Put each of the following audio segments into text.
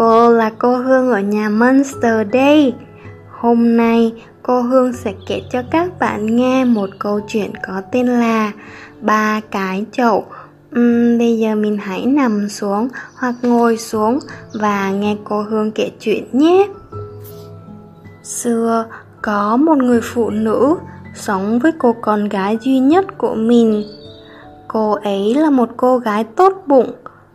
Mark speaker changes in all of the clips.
Speaker 1: cô là cô Hương ở nhà Monster đây. Hôm nay cô Hương sẽ kể cho các bạn nghe một câu chuyện có tên là Ba cái chậu. Uhm, bây giờ mình hãy nằm xuống hoặc ngồi xuống và nghe cô Hương kể chuyện nhé. Xưa có một người phụ nữ sống với cô con gái duy nhất của mình. Cô ấy là một cô gái tốt bụng,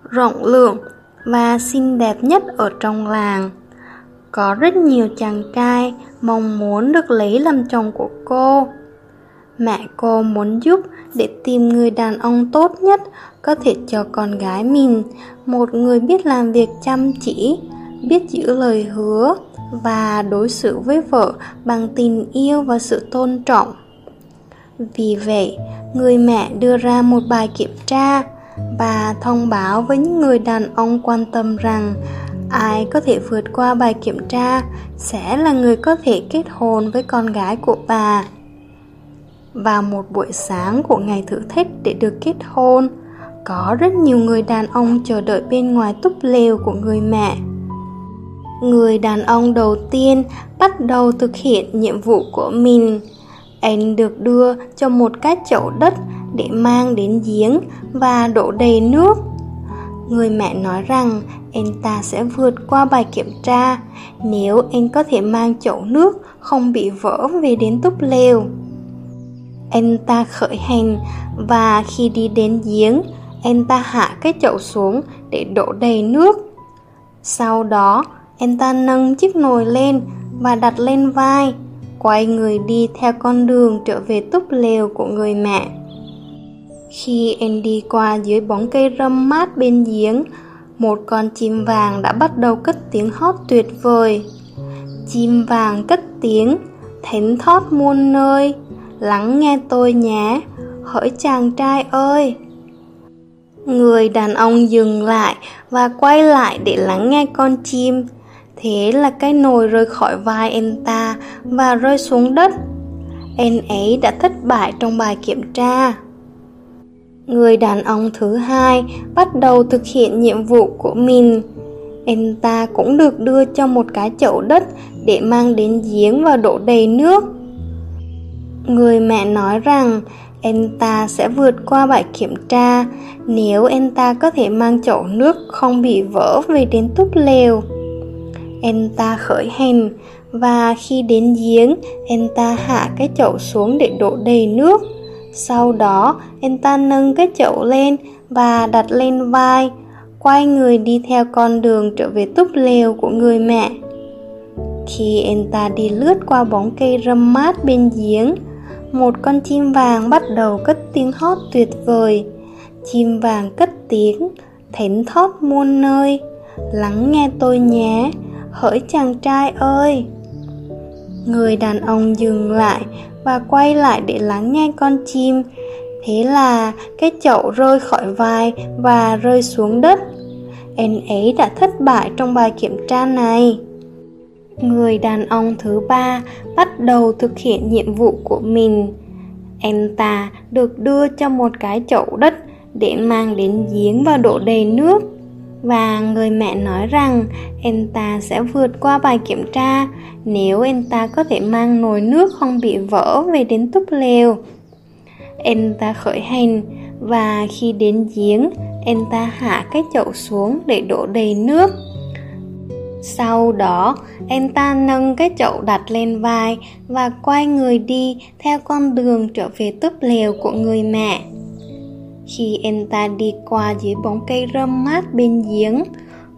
Speaker 1: rộng lượng và xinh đẹp nhất ở trong làng. Có rất nhiều chàng trai mong muốn được lấy làm chồng của cô. Mẹ cô muốn giúp để tìm người đàn ông tốt nhất có thể cho con gái mình, một người biết làm việc chăm chỉ, biết giữ lời hứa và đối xử với vợ bằng tình yêu và sự tôn trọng. Vì vậy, người mẹ đưa ra một bài kiểm tra và thông báo với những người đàn ông quan tâm rằng ai có thể vượt qua bài kiểm tra sẽ là người có thể kết hôn với con gái của bà. Vào một buổi sáng của ngày thử thách để được kết hôn, có rất nhiều người đàn ông chờ đợi bên ngoài túp lều của người mẹ. Người đàn ông đầu tiên bắt đầu thực hiện nhiệm vụ của mình. Anh được đưa cho một cái chậu đất để mang đến giếng và đổ đầy nước. Người mẹ nói rằng anh ta sẽ vượt qua bài kiểm tra nếu anh có thể mang chậu nước không bị vỡ về đến túp lều. Anh ta khởi hành và khi đi đến giếng, anh ta hạ cái chậu xuống để đổ đầy nước. Sau đó, anh ta nâng chiếc nồi lên và đặt lên vai, quay người đi theo con đường trở về túp lều của người mẹ. Khi anh đi qua dưới bóng cây râm mát bên giếng, một con chim vàng đã bắt đầu cất tiếng hót tuyệt vời. Chim vàng cất tiếng, thánh thót muôn nơi, lắng nghe tôi nhé, hỡi chàng trai ơi. Người đàn ông dừng lại và quay lại để lắng nghe con chim. Thế là cái nồi rơi khỏi vai anh ta và rơi xuống đất. Anh ấy đã thất bại trong bài kiểm tra. Người đàn ông thứ hai bắt đầu thực hiện nhiệm vụ của mình. Anh ta cũng được đưa cho một cái chậu đất để mang đến giếng và đổ đầy nước. Người mẹ nói rằng anh ta sẽ vượt qua bài kiểm tra nếu anh ta có thể mang chậu nước không bị vỡ về đến túp lều. Anh ta khởi hành và khi đến giếng, anh ta hạ cái chậu xuống để đổ đầy nước. Sau đó, anh ta nâng cái chậu lên và đặt lên vai, quay người đi theo con đường trở về túp lều của người mẹ. Khi anh ta đi lướt qua bóng cây râm mát bên giếng, một con chim vàng bắt đầu cất tiếng hót tuyệt vời. Chim vàng cất tiếng, thỉnh thót muôn nơi, lắng nghe tôi nhé, hỡi chàng trai ơi. Người đàn ông dừng lại và quay lại để lắng nghe con chim. Thế là cái chậu rơi khỏi vai và rơi xuống đất. Anh ấy đã thất bại trong bài kiểm tra này. Người đàn ông thứ ba bắt đầu thực hiện nhiệm vụ của mình. Anh ta được đưa cho một cái chậu đất để mang đến giếng và đổ đầy nước. Và người mẹ nói rằng em ta sẽ vượt qua bài kiểm tra nếu em ta có thể mang nồi nước không bị vỡ về đến túp lều. em ta khởi hành và khi đến giếng, em ta hạ cái chậu xuống để đổ đầy nước. Sau đó, em ta nâng cái chậu đặt lên vai và quay người đi theo con đường trở về túp lều của người mẹ. Khi anh ta đi qua dưới bóng cây râm mát bên giếng,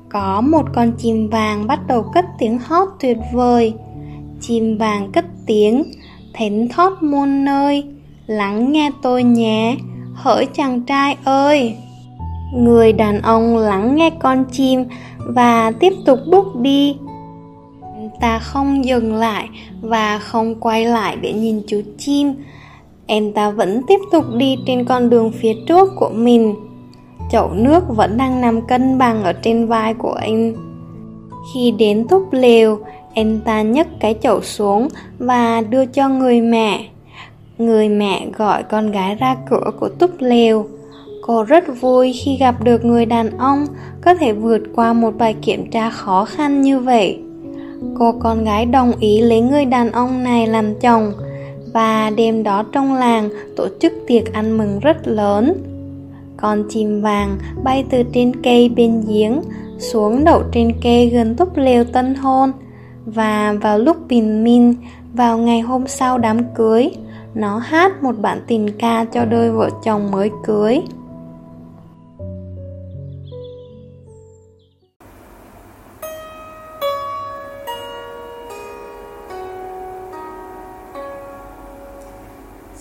Speaker 1: có một con chim vàng bắt đầu cất tiếng hót tuyệt vời. Chim vàng cất tiếng, thánh thót muôn nơi, lắng nghe tôi nhé, hỡi chàng trai ơi. Người đàn ông lắng nghe con chim và tiếp tục bước đi. Ta không dừng lại và không quay lại để nhìn chú chim. Em ta vẫn tiếp tục đi trên con đường phía trước của mình. Chậu nước vẫn đang nằm cân bằng ở trên vai của anh. Khi đến túp lều, anh ta nhấc cái chậu xuống và đưa cho người mẹ. Người mẹ gọi con gái ra cửa của túp lều. Cô rất vui khi gặp được người đàn ông có thể vượt qua một bài kiểm tra khó khăn như vậy. Cô con gái đồng ý lấy người đàn ông này làm chồng và đêm đó trong làng, tổ chức tiệc ăn mừng rất lớn. Con chim vàng bay từ trên cây bên giếng, xuống đậu trên cây gần túp lều tân hôn và vào lúc bình minh, vào ngày hôm sau đám cưới, nó hát một bản tình ca cho đôi vợ chồng mới cưới